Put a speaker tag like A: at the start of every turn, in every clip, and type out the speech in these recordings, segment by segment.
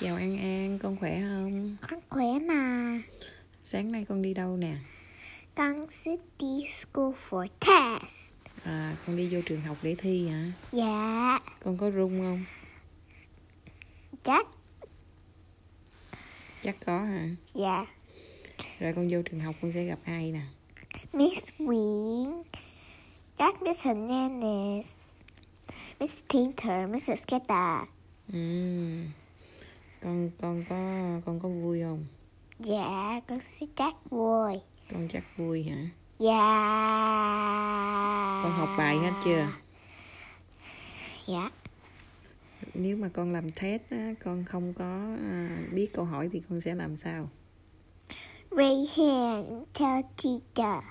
A: Chào An An, con khỏe không?
B: Con khỏe mà.
A: Sáng nay con đi đâu nè?
B: Con sẽ đi school for test.
A: À, con đi vô trường học để thi hả?
B: Dạ,
A: Con có run không?
B: chắc.
A: Chắc có hả?
B: Dạ.
A: Rồi con vô trường học con sẽ gặp ai nè?
B: Miss Wing, các Miss Hernandez, Miss Tinter, Mrs. Sketa.
A: Ừm. Con con có con có vui không?
B: Dạ, con sẽ chắc vui.
A: Con chắc vui hả?
B: Dạ.
A: Con học bài hết chưa?
B: Dạ.
A: Nếu mà con làm test á, con không có à, biết câu hỏi thì con sẽ làm sao?
B: Raise hand, tell teacher.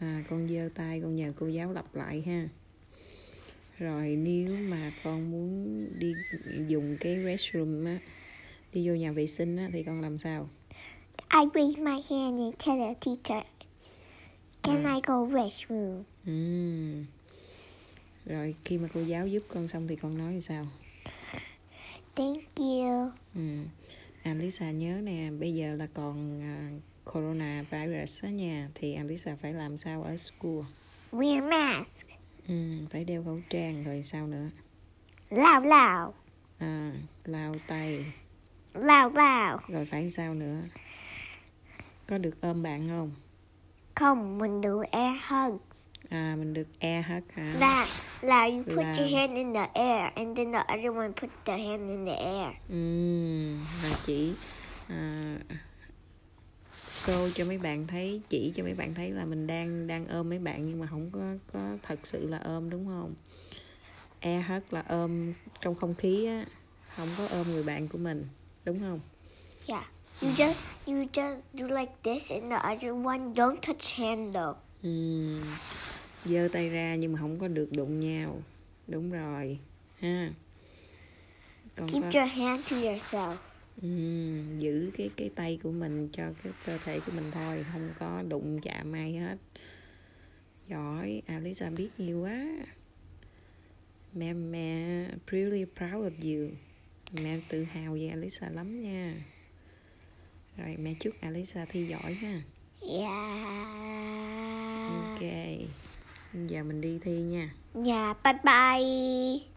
A: À, con giơ tay con nhờ cô giáo lặp lại ha. Rồi nếu mà con muốn đi dùng cái restroom á, đi vô nhà vệ sinh á thì con làm sao?
B: I raise my hand and tell the teacher, can I go restroom?
A: Ừm. Rồi khi mà cô giáo giúp con xong thì con nói sao?
B: Thank you.
A: Ừ. Alisa nhớ nè, bây giờ là còn à, corona virus đó nha, thì Alisa phải làm sao ở school?
B: Wear mask.
A: Ừ, phải đeo khẩu trang rồi sao nữa?
B: Loud, loud.
A: À, lau tay,
B: Loud, loud.
A: rồi phải sao nữa? Có được ôm bạn không?
B: Không, mình được air hug.
A: À, mình được air hug hả?
B: Là, là you put
A: Là-
B: your hand in the air and then the other one put the hand in the air.
A: Ừm, là chỉ à, show cho mấy bạn thấy chỉ cho mấy bạn thấy là mình đang đang ôm mấy bạn nhưng mà không có có thật sự là ôm đúng không air hug là ôm trong không khí á không có ôm người bạn của mình đúng không?
B: Yeah. You just, you just do like this and the other one don't touch handle.
A: Ừm, giơ tay ra nhưng mà không có được đụng nhau. Đúng rồi. Ha. Còn
B: Keep
A: có
B: your hand to yourself.
A: Ừm, giữ cái cái tay của mình cho cái cơ thể của mình thôi. Không có đụng chạm ai hết. Giỏi. Alisa biết nhiều quá. Mẹ mẹ really proud of you mẹ tự hào về Alisa lắm nha rồi mẹ chúc Alisa thi giỏi ha
B: Yeah.
A: ok giờ mình đi thi nha
B: Yeah, bye bye.